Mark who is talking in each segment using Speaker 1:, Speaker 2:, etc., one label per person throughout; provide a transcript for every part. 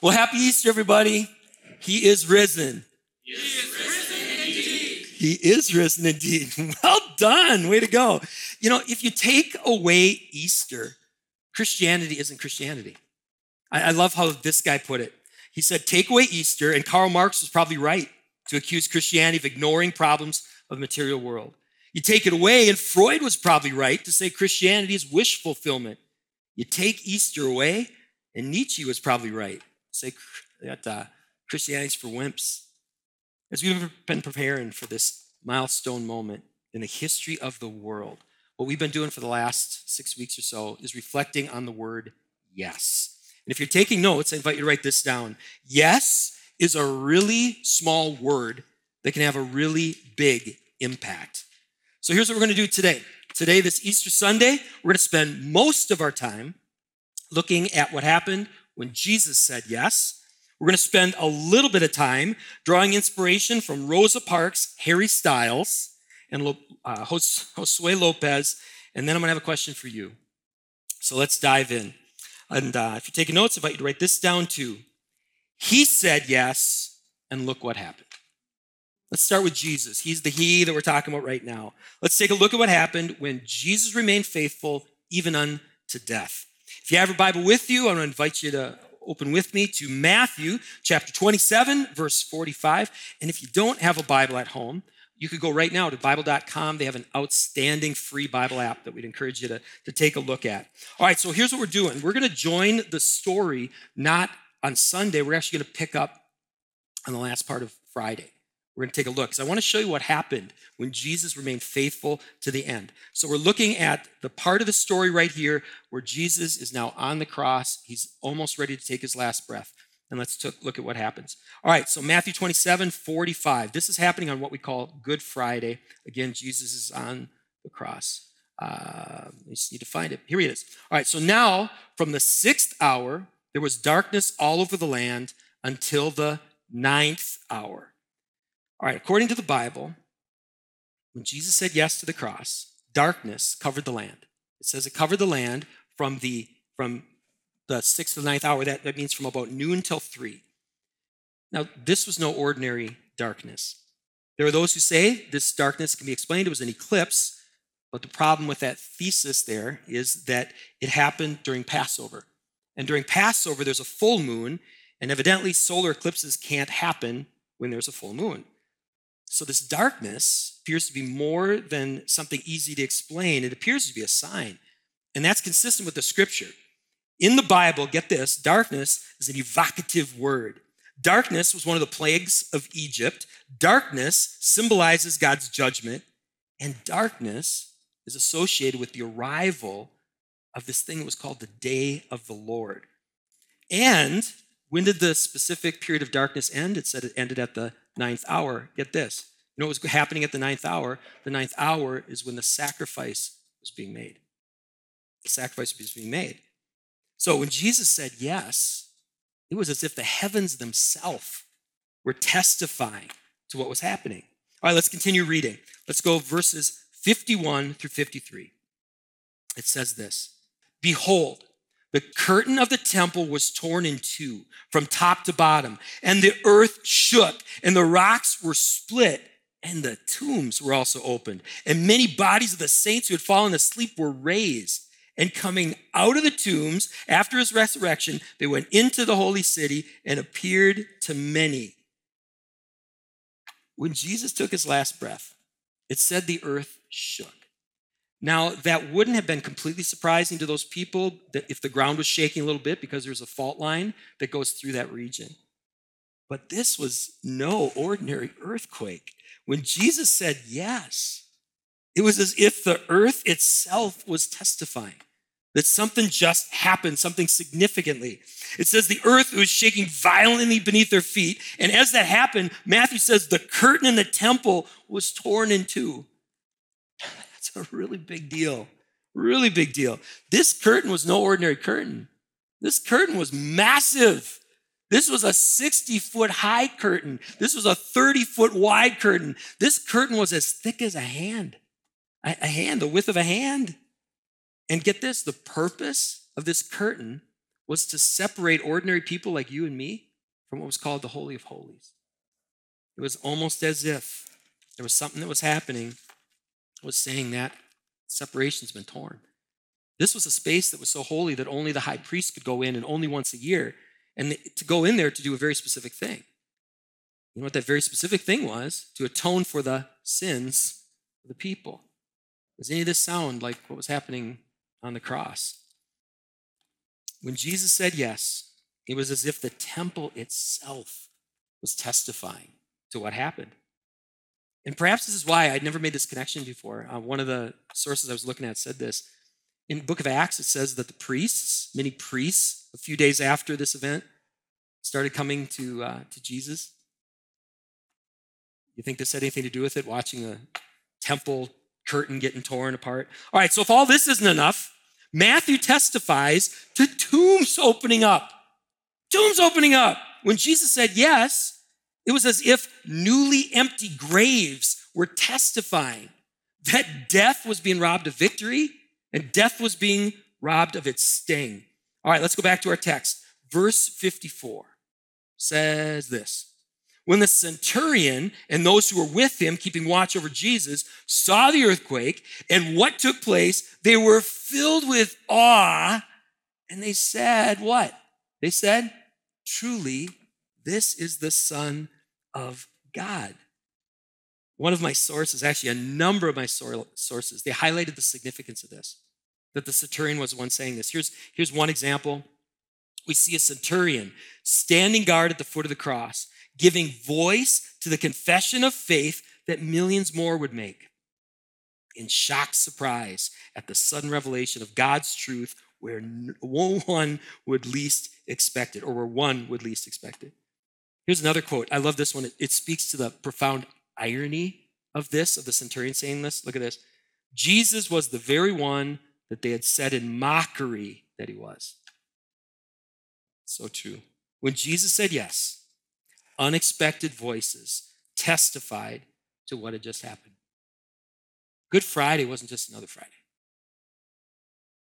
Speaker 1: Well, happy Easter, everybody. He is risen.
Speaker 2: He is risen indeed.
Speaker 1: He is risen indeed. Well done. Way to go. You know, if you take away Easter, Christianity isn't Christianity. I, I love how this guy put it. He said, take away Easter, and Karl Marx was probably right to accuse Christianity of ignoring problems of the material world. You take it away, and Freud was probably right to say Christianity is wish fulfillment. You take Easter away, and Nietzsche was probably right say that uh, Christianity's for wimps. As we've been preparing for this milestone moment in the history of the world, what we've been doing for the last six weeks or so is reflecting on the word yes. And if you're taking notes, I invite you to write this down. Yes is a really small word that can have a really big impact. So here's what we're going to do today. Today, this Easter Sunday, we're going to spend most of our time looking at what happened when Jesus said yes. We're going to spend a little bit of time drawing inspiration from Rosa Parks, Harry Styles, and uh, Josue Lopez. And then I'm going to have a question for you. So let's dive in. And uh, if you're taking notes, I invite you to write this down too. He said yes, and look what happened. Let's start with Jesus. He's the He that we're talking about right now. Let's take a look at what happened when Jesus remained faithful even unto death. If you have your Bible with you, I want to invite you to open with me to Matthew chapter 27, verse 45. And if you don't have a Bible at home, you could go right now to Bible.com. They have an outstanding free Bible app that we'd encourage you to, to take a look at. All right, so here's what we're doing we're going to join the story not on Sunday, we're actually going to pick up on the last part of Friday. We're going to take a look because I want to show you what happened when Jesus remained faithful to the end. So we're looking at the part of the story right here where Jesus is now on the cross. He's almost ready to take his last breath. And let's t- look at what happens. All right, so Matthew 27, 45. This is happening on what we call Good Friday. Again, Jesus is on the cross. Uh, we just need to find it. Here he is. All right, so now from the sixth hour, there was darkness all over the land until the ninth hour. All right, according to the Bible, when Jesus said yes to the cross, darkness covered the land. It says it covered the land from the from the sixth to the ninth hour. That, that means from about noon till three. Now, this was no ordinary darkness. There are those who say this darkness can be explained. It was an eclipse, but the problem with that thesis there is that it happened during Passover. And during Passover, there's a full moon, and evidently solar eclipses can't happen when there's a full moon. So, this darkness appears to be more than something easy to explain. It appears to be a sign. And that's consistent with the scripture. In the Bible, get this darkness is an evocative word. Darkness was one of the plagues of Egypt. Darkness symbolizes God's judgment. And darkness is associated with the arrival of this thing that was called the day of the Lord. And when did the specific period of darkness end? It said it ended at the ninth hour. Get this. You know what was happening at the ninth hour? The ninth hour is when the sacrifice was being made. The sacrifice was being made. So when Jesus said yes, it was as if the heavens themselves were testifying to what was happening. All right, let's continue reading. Let's go verses 51 through 53. It says this Behold, the curtain of the temple was torn in two from top to bottom, and the earth shook, and the rocks were split, and the tombs were also opened. And many bodies of the saints who had fallen asleep were raised. And coming out of the tombs after his resurrection, they went into the holy city and appeared to many. When Jesus took his last breath, it said the earth shook. Now, that wouldn't have been completely surprising to those people if the ground was shaking a little bit because there's a fault line that goes through that region. But this was no ordinary earthquake. When Jesus said yes, it was as if the earth itself was testifying that something just happened, something significantly. It says the earth was shaking violently beneath their feet. And as that happened, Matthew says the curtain in the temple was torn in two. It's a really big deal. Really big deal. This curtain was no ordinary curtain. This curtain was massive. This was a 60 foot high curtain. This was a 30 foot wide curtain. This curtain was as thick as a hand, a hand, the width of a hand. And get this the purpose of this curtain was to separate ordinary people like you and me from what was called the Holy of Holies. It was almost as if there was something that was happening, was saying that separation's been torn. This was a space that was so holy that only the high priest could go in and only once a year, and to go in there to do a very specific thing. You know what that very specific thing was? To atone for the sins of the people. Does any of this sound like what was happening on the cross? When Jesus said yes, it was as if the temple itself was testifying to what happened. And perhaps this is why I'd never made this connection before. Uh, one of the sources I was looking at said this. In book of Acts, it says that the priests, many priests, a few days after this event, started coming to, uh, to Jesus. You think this had anything to do with it, watching a temple curtain getting torn apart? All right, so if all this isn't enough, Matthew testifies to tombs opening up. Tombs opening up. When Jesus said yes, it was as if newly empty graves were testifying that death was being robbed of victory and death was being robbed of its sting. All right, let's go back to our text. Verse 54 says this When the centurion and those who were with him, keeping watch over Jesus, saw the earthquake and what took place, they were filled with awe and they said, What? They said, Truly, this is the Son of God. One of my sources, actually, a number of my sources, they highlighted the significance of this, that the centurion was the one saying this. Here's, here's one example. We see a centurion standing guard at the foot of the cross, giving voice to the confession of faith that millions more would make. In shocked surprise at the sudden revelation of God's truth where one would least expect it, or where one would least expect it. Here's another quote. I love this one. It, speaks to the profound irony of this, of the centurion saying this. Look at this. Jesus was the very one that they had said in mockery that he was. So true. When Jesus said yes, unexpected voices testified to what had just happened. Good Friday wasn't just another Friday.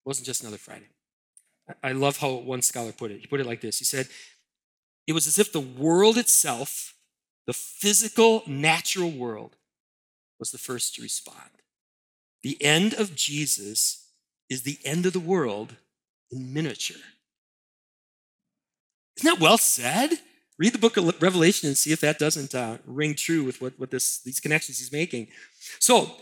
Speaker 1: It wasn't just another Friday. I love how one scholar put it. He put it like this He said, It was as if the world itself, the physical, natural world, was the first to respond. The end of Jesus is the end of the world in miniature. Isn't that well said? Read the book of Revelation and see if that doesn't uh, ring true with what, what this, these connections he's making. So,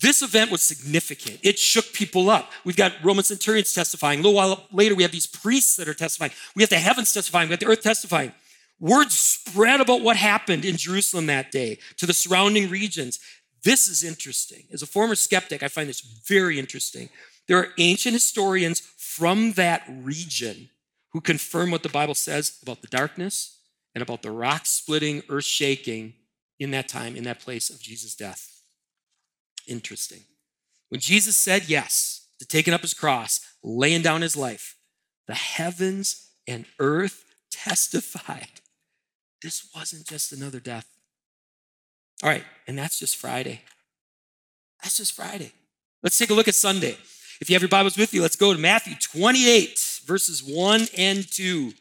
Speaker 1: this event was significant. It shook people up. We've got Roman centurions testifying. A little while later, we have these priests that are testifying. We have the heavens testifying. We have the earth testifying. Word spread about what happened in Jerusalem that day to the surrounding regions. This is interesting. As a former skeptic, I find this very interesting. There are ancient historians from that region who confirm what the Bible says about the darkness and about the rock splitting, earth shaking in that time, in that place of Jesus' death interesting. When Jesus said yes to taking up his cross, laying down his life, the heavens and earth testified this wasn't just another death. All right, and that's just Friday. That's just Friday. Let's take a look at Sunday. If you have your Bibles with you, let's go to Matthew 28, verses 1 and 2.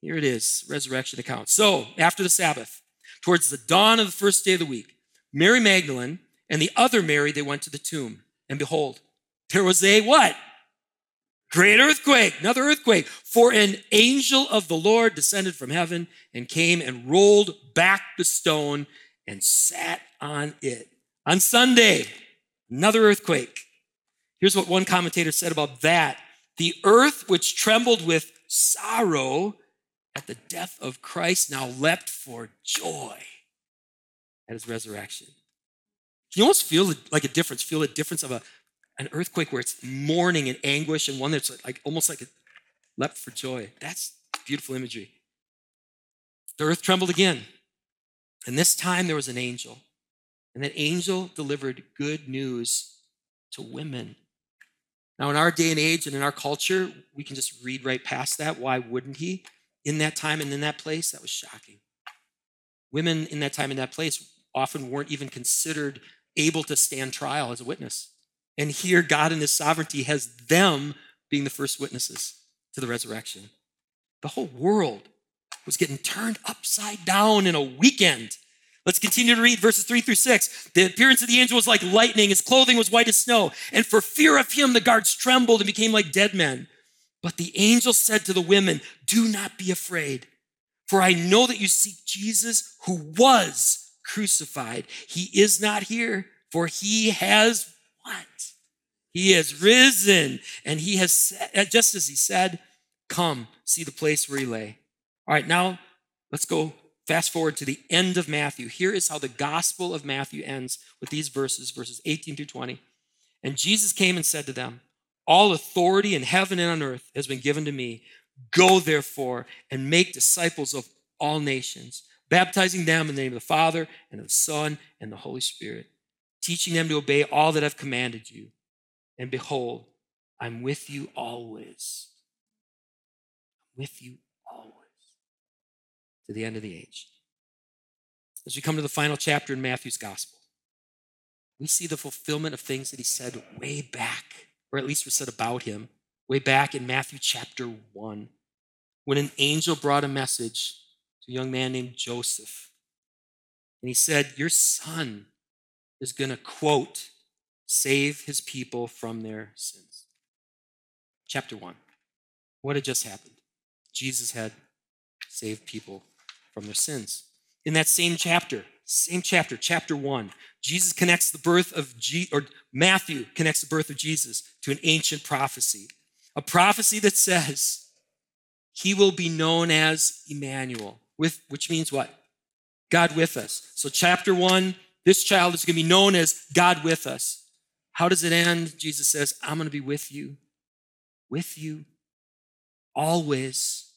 Speaker 1: Here it is, resurrection account. So, after the Sabbath, towards the dawn of the first day of the week, Mary Magdalene and the other Mary, they went to the tomb. And behold, there was a what? Great earthquake, another earthquake. For an angel of the Lord descended from heaven and came and rolled back the stone and sat on it. On Sunday, another earthquake. Here's what one commentator said about that the earth, which trembled with sorrow at the death of Christ, now leapt for joy at his resurrection. You almost feel like a difference, feel a difference of a, an earthquake where it's mourning and anguish and one that's like almost like a leapt for joy. That's beautiful imagery. The earth trembled again. And this time there was an angel. And that angel delivered good news to women. Now, in our day and age and in our culture, we can just read right past that. Why wouldn't he? In that time and in that place, that was shocking. Women in that time and that place often weren't even considered able to stand trial as a witness. And here, God in His sovereignty has them being the first witnesses to the resurrection. The whole world was getting turned upside down in a weekend. Let's continue to read verses three through six. The appearance of the angel was like lightning, his clothing was white as snow, and for fear of him, the guards trembled and became like dead men. But the angel said to the women, Do not be afraid, for I know that you seek Jesus who was crucified. He is not here, for he has what? He has risen, and he has, said, uh, just as he said, Come, see the place where he lay. All right, now let's go fast forward to the end of Matthew. Here is how the Gospel of Matthew ends with these verses, verses 18 through 20. And Jesus came and said to them, All authority in heaven and on earth has been given to me. Go therefore and make disciples of all nations, baptizing them in the name of the Father and of the Son and the Holy Spirit, teaching them to obey all that I've commanded you. And behold, I'm with you always. With you always to the end of the age. As we come to the final chapter in Matthew's gospel, we see the fulfillment of things that he said way back, or at least was said about him, way back in Matthew chapter 1, when an angel brought a message to a young man named Joseph. And he said, Your son is going to, quote, save his people from their sins. Chapter 1. What had just happened? Jesus had saved people from their sins. In that same chapter, same chapter, chapter one, Jesus connects the birth of Je- or Matthew connects the birth of Jesus to an ancient prophecy, a prophecy that says he will be known as Emmanuel, with which means what? God with us. So chapter one, this child is going to be known as God with us. How does it end? Jesus says, I'm going to be with you, with you always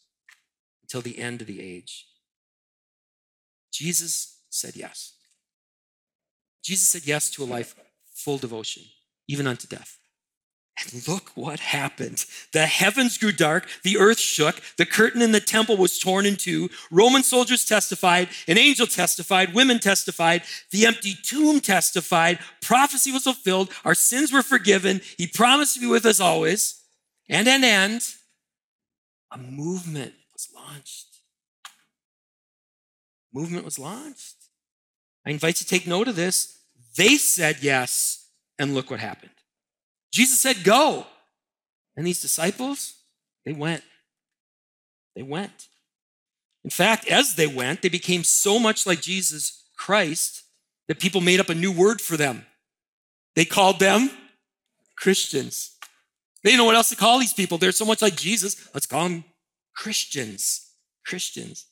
Speaker 1: until the end of the age. Jesus said yes. Jesus said yes to a life full devotion, even unto death. And look what happened. The heavens grew dark, the earth shook, the curtain in the temple was torn in two. Roman soldiers testified, an angel testified, women testified, the empty tomb testified, prophecy was fulfilled, our sins were forgiven, he promised to be with us always. And, and, and, a movement was launched movement was launched. I invite you to take note of this. They said yes, and look what happened. Jesus said, Go. And these disciples, they went. They went. In fact, as they went, they became so much like Jesus Christ that people made up a new word for them. They called them Christians. They didn't know what else to call these people. They're so much like Jesus. Let's call them Christians. Christians.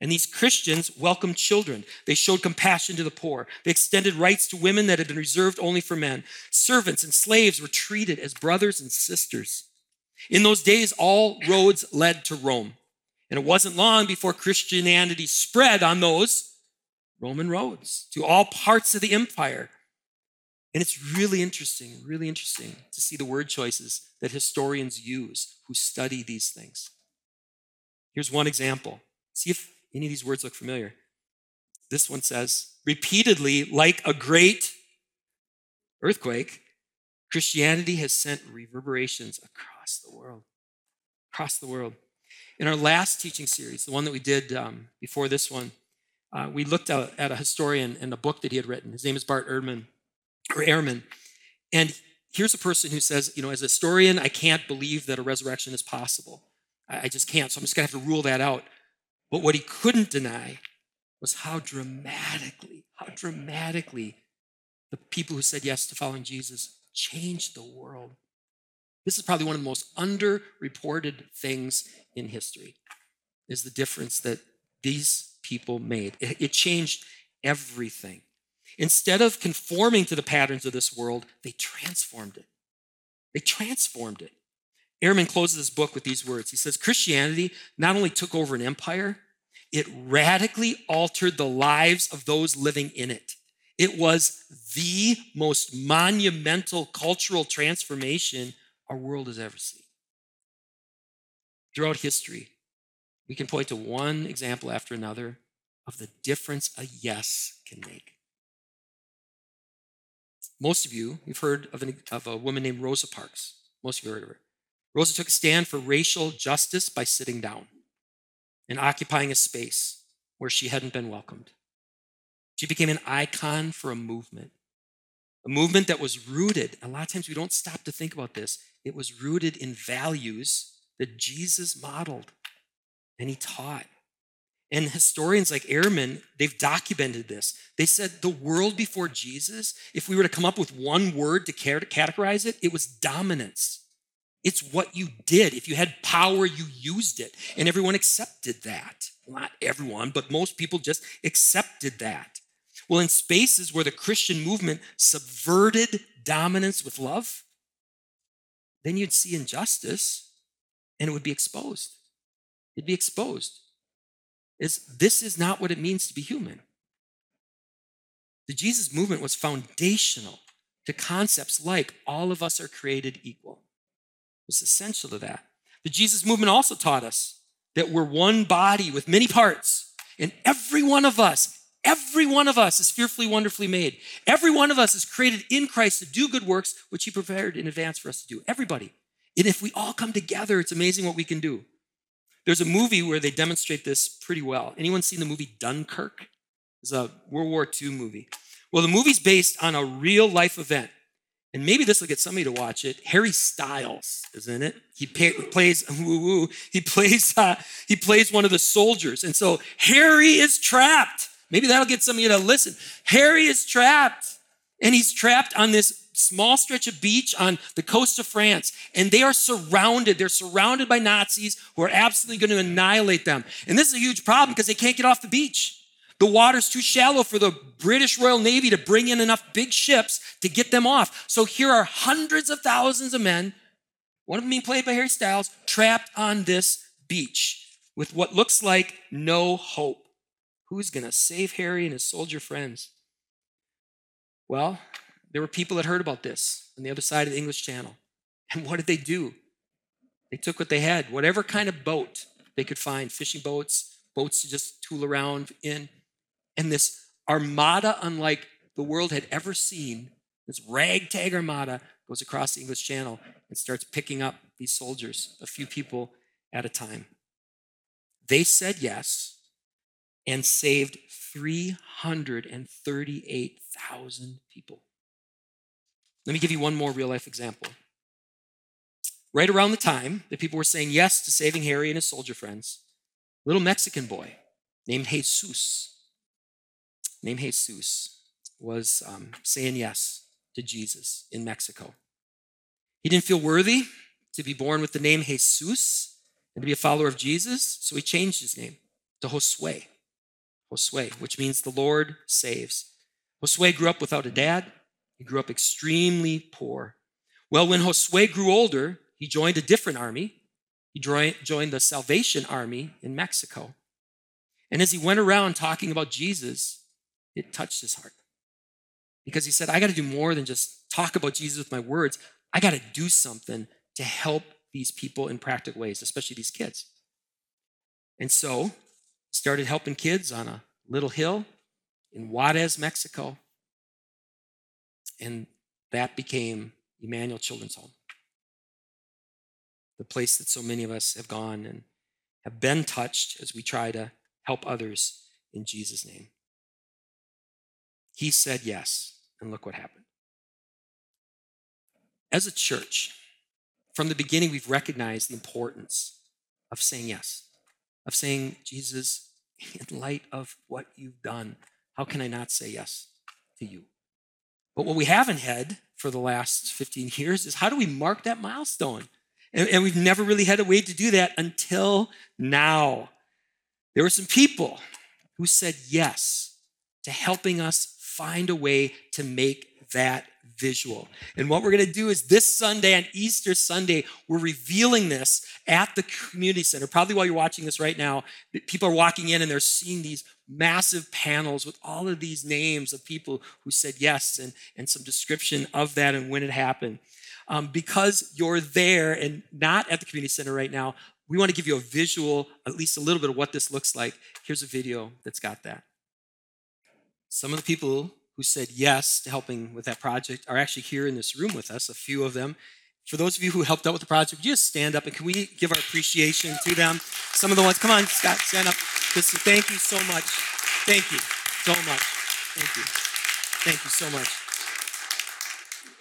Speaker 1: And these Christians welcomed children. They showed compassion to the poor. They extended rights to women that had been reserved only for men. Servants and slaves were treated as brothers and sisters. In those days, all roads led to Rome. And it wasn't long before Christianity spread on those Roman roads to all parts of the empire. And it's really interesting, really interesting to see the word choices that historians use who study these things. Here's one example. See if any of these words look familiar? This one says, repeatedly, like a great earthquake, Christianity has sent reverberations across the world. Across the world. In our last teaching series, the one that we did um, before this one, uh, we looked at, at, a historian and a book that he had written. His name is Bart Ehrman, or Ehrman. And here's a person who says, you know, as a historian, I can't believe that a resurrection is possible. I, I just can't. So I'm just going to have to rule that out. But what he couldn't deny was how dramatically, how dramatically the people who said yes to following Jesus changed the world. This is probably one of the most underreported things in history is the difference that these people made. It, changed everything. Instead of conforming to the patterns of this world, they transformed it. They transformed it. Ehrman closes his book with these words. He says, Christianity not only took over an empire, it radically altered the lives of those living in it. It was the most monumental cultural transformation our world has ever seen. Throughout history, we can point to one example after another of the difference a yes can make. Most of you, you've heard of, an, of a woman named Rosa Parks. Most of you heard of her. Rosa took a stand for racial justice by sitting down and occupying a space where she hadn't been welcomed. She became an icon for a movement, a movement that was rooted, a lot of times we don't stop to think about this, it was rooted in values that Jesus modeled and he taught. And historians like Ehrman, they've documented this. They said the world before Jesus, if we were to come up with one word to categorize it, it was dominance. It's what you did. If you had power, you used it. And everyone accepted that. Well, not everyone, but most people just accepted that. Well, in spaces where the Christian movement subverted dominance with love, then you'd see injustice and it would be exposed. It'd be exposed. Is this is not what it means to be human. The Jesus movement was foundational to concepts like all of us are created equal. It's essential to that. The Jesus movement also taught us that we're one body with many parts, and every one of us, every one of us is fearfully, wonderfully made. Every one of us is created in Christ to do good works, which He prepared in advance for us to do. Everybody. And if we all come together, it's amazing what we can do. There's a movie where they demonstrate this pretty well. Anyone seen the movie Dunkirk? It's a World War II movie. Well, the movie's based on a real life event and maybe this will get somebody to watch it. Harry Styles is in it. He pay, plays woo woo. He plays uh, he plays one of the soldiers, and so Harry is trapped. Maybe that'll get some of you to listen. Harry is trapped, and he's trapped on this small stretch of beach on the coast of France, and they are surrounded. They're surrounded by Nazis who are absolutely going to annihilate them. And this is a huge problem because they can't get off the beach. The water's too shallow for the British Royal Navy to bring in enough big ships to get them off. So here are hundreds of thousands of men, one of them being played by Harry Styles, trapped on this beach with what looks like no hope. Who's going to save Harry and his soldier friends? Well, there were people that heard about this on the other side of the English Channel. And what did they do? They took what they had, whatever kind of boat they could find fishing boats, boats to just tool around in and this armada, unlike the world had ever seen, this ragtag armada goes across the English Channel and starts picking up these soldiers, a few people at a time. They said yes and saved 338,000 people. Let me give you one more real life example. Right around the time that people were saying yes to saving Harry and his soldier friends, a little Mexican boy named Jesus named Jesus was um, saying yes to Jesus in Mexico. He didn't feel worthy to be born with the name Jesus and to be a follower of Jesus, so he changed his name to Josue. Josue, which means the Lord saves. Josue grew up without a dad. He grew up extremely poor. Well, when Josue grew older, he joined a different army. He joined the Salvation Army in Mexico. And as he went around talking about Jesus, it touched his heart. Because he said, I got to do more than just talk about Jesus with my words. I got to do something to help these people in practical ways, especially these kids. And so he started helping kids on a little hill in Juarez, Mexico. And that became Emmanuel Children's Home, the place that so many of us have gone and have been touched as we try to help others in Jesus' name. He said yes, and look what happened. As a church, from the beginning, we've recognized the importance of saying yes, of saying, Jesus, in light of what you've done, how can I not say yes to you? But what we haven't had for the last 15 years is how do we mark that milestone? And, and we've never really had a way to do that until now. There were some people who said yes to helping us find a way to make that visual. And what we're going to do is this Sunday, on Easter Sunday, we're revealing this at the community center. Probably while you're watching this right now, people are walking in and they're seeing these massive panels with all of these names of people who said yes and, and some description of that and when it happened. Um, because you're there and not at the community center right now, we want to give you a visual, at least a little bit of what this looks like. Here's a video that's got that. Some of the people who said yes to helping with that project are actually here in this room with us, a few of them. For those of you who helped out with the project, just stand up and can we give our appreciation to them? Some of the ones, come on, Scott, stand up. Just thank you so much. Thank you so much. Thank you. Thank you so much.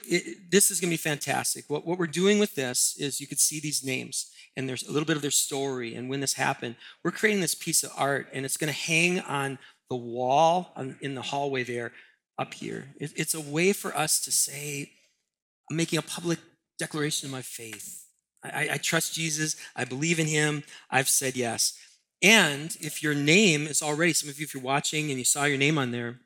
Speaker 1: It, this is going to be fantastic. What, what we're doing with this is you could see these names and there's a little bit of their story and when this happened. We're creating this piece of art and it's going to hang on the wall in the hallway there up here. It's a way for us to say, I'm making a public declaration of my faith. I, I trust Jesus. I believe in him. I've said yes. And if your name is already, some of you, if you're watching and you saw your name on there,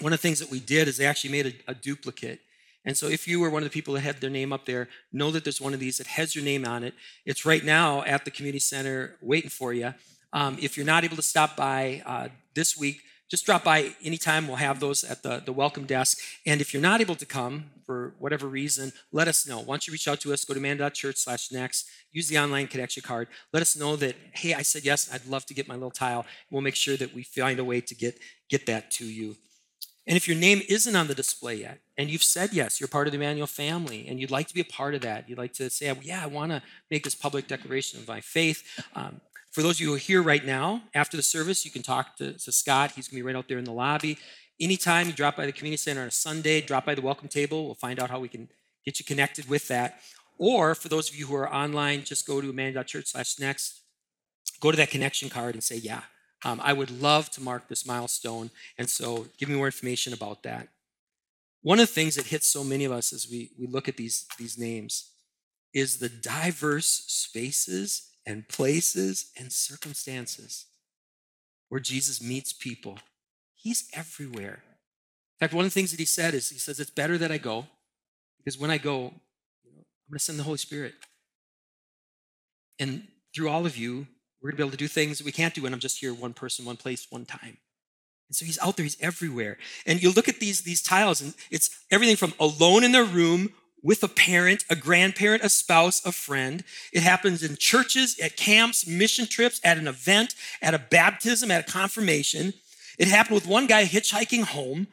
Speaker 1: one of the things that we did is they actually made a, a duplicate. And so if you were one of the people that had their name up there, know that there's one of these that has your name on it. It's right now at the community center waiting for you. Um, if you're not able to stop by uh, this week, just drop by anytime. We'll have those at the, the welcome desk. And if you're not able to come for whatever reason, let us know. Once you reach out to us, go to emmanuel.church slash next, use the online connection card. Let us know that, hey, I said yes, I'd love to get my little tile. We'll make sure that we find a way to get, get that to you. And if your name isn't on the display yet, and you've said yes, you're part of the Emmanuel family, and you'd like to be a part of that, you'd like to say, yeah, I want to make this public declaration of my faith, um, for those of you who are here right now, after the service, you can talk to, to Scott. He's going to be right out there in the lobby. Anytime you drop by the community center on a Sunday, drop by the welcome table. We'll find out how we can get you connected with that. Or for those of you who are online, just go to emmanuel.church slash next, go to that connection card and say, yeah, um, I would love to mark this milestone. And so give me more information about that. One of the things that hits so many of us as we, we look at these, these names is the diverse spaces and places and circumstances where Jesus meets people. He's everywhere. In fact, one of the things that he said is he says, It's better that I go because when I go, I'm going to send the Holy Spirit. And through all of you, we're going to be able to do things that we can't do when I'm just here, one person, one place, one time. And so he's out there, he's everywhere. And you look at these, these tiles, and it's everything from alone in their room with a parent, a grandparent, a spouse, a friend. It happens in churches, at camps, mission trips, at an event, at a baptism, at a confirmation. It happened with one guy hitchhiking home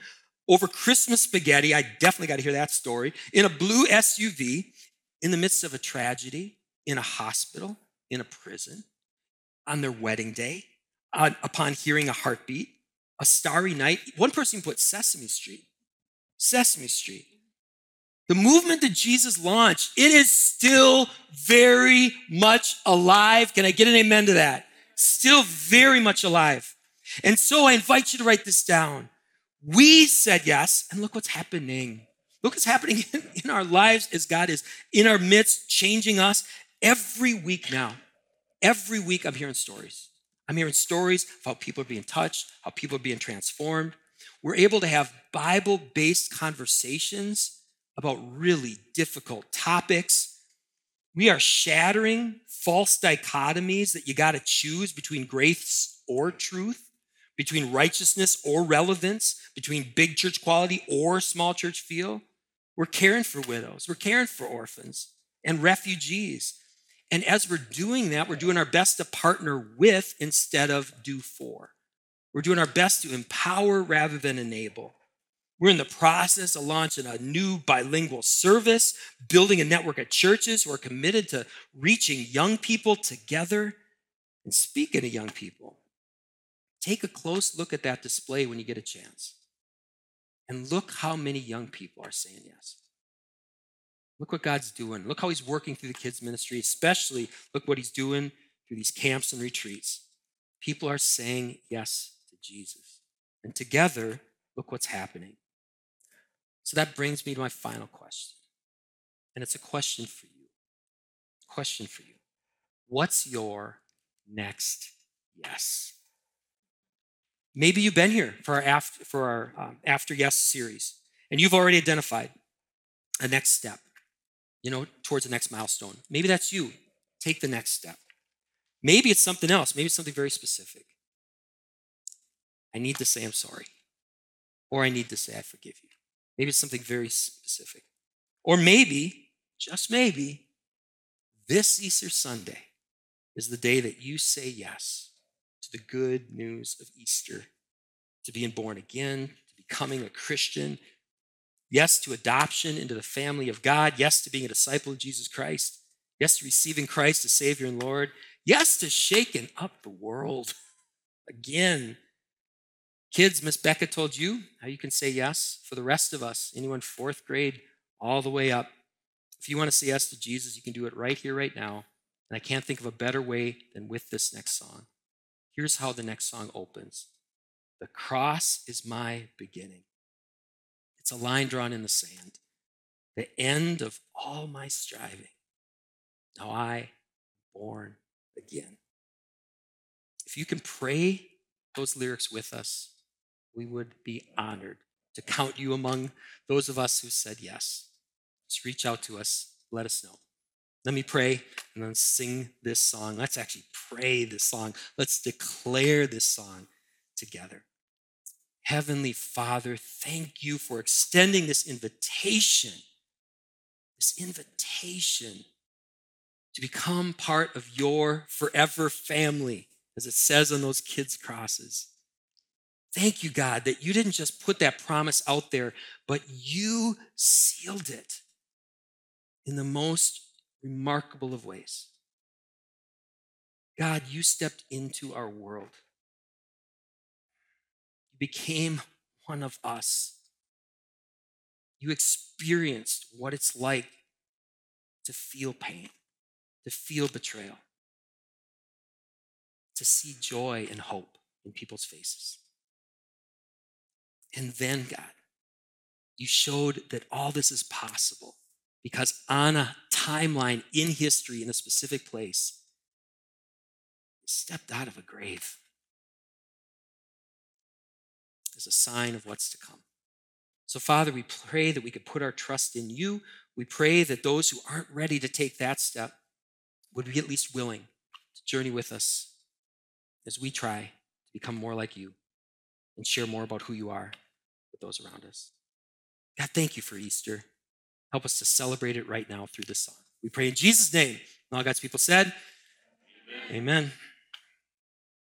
Speaker 1: over Christmas spaghetti. I definitely got to hear that story. In a blue SUV, in the midst of a tragedy, in a hospital, in a prison, on their wedding day, uh, upon hearing a heartbeat, a starry night. One person put Sesame Street. Sesame Street. The movement that Jesus launched, it is still very much alive. Can I get an amen to that? Still very much alive. And so I invite you to write this down. We said yes, and look what's happening. Look what's happening in our lives as God is in our midst, changing us every week now. Every week I'm hearing stories. I'm hearing stories of how people are being touched, how people are being transformed. We're able to have Bible based conversations about really difficult topics. We are shattering false dichotomies that you got to choose between grace or truth, between righteousness or relevance, between big church quality or small church feel. We're caring for widows, we're caring for orphans and refugees. And as we're doing that, we're doing our best to partner with instead of do for. We're doing our best to empower rather than enable. We're in the process of launching a new bilingual service, building a network of churches who are committed to reaching young people together. And speaking to young people, take a close look at that display when you get a chance. And look how many young people are saying yes. Look what God's doing. Look how He's working through the kids' ministry, especially look what He's doing through these camps and retreats. People are saying yes to Jesus. And together, look what's happening. So that brings me to my final question. And it's a question for you. Question for you. What's your next yes? Maybe you've been here for our after, for our um, after yes series, and you've already identified a next step, you know, towards the next milestone. Maybe that's you. Take the next step. Maybe it's something else. Maybe it's something very specific. I need to say I'm sorry, or I need to say I forgive you. Maybe it's something very specific. Or maybe, just maybe, this Easter Sunday is the day that you say yes to the good news of Easter, to being born again, to becoming a Christian, Yes to adoption into the family of God. Yes to being a disciple of Jesus Christ. Yes to receiving Christ as Savior and Lord. Yes to shaking up the world. Again, kids, Miss Becca told you how you can say yes. For the rest of us, anyone fourth grade all the way up, if you want to say yes to Jesus, you can do it right here, right now. And I can't think of a better way than with this next song. Here's how the next song opens The cross is my beginning. It's a line drawn in the sand, the end of all my striving. Now I born again. If you can pray those lyrics with us, we would be honored to count you among those of us who said yes. Just reach out to us, let us know. Let me pray and then sing this song. Let's actually pray this song. Let's declare this song together. Heavenly Father, thank you for extending this invitation, this invitation to become part of your forever family, as it says on those kids' crosses. Thank you, God, that you didn't just put that promise out there, but you sealed it in the most remarkable of ways. God, you stepped into our world. You became one of us. You experienced what it's like to feel pain, to feel betrayal, to see joy and hope in people's faces. And then, God, you showed that all this is possible because on a timeline in history, in a specific place, stepped out of a grave as a sign of what's to come. So, Father, we pray that we could put our trust in you. We pray that those who aren't ready to take that step would be at least willing to journey with us as we try to become more like you and share more about who you are with those around us. God, thank you for Easter. Help us to celebrate it right now through this song. We pray in Jesus' name. And all God's people said, Amen. Amen.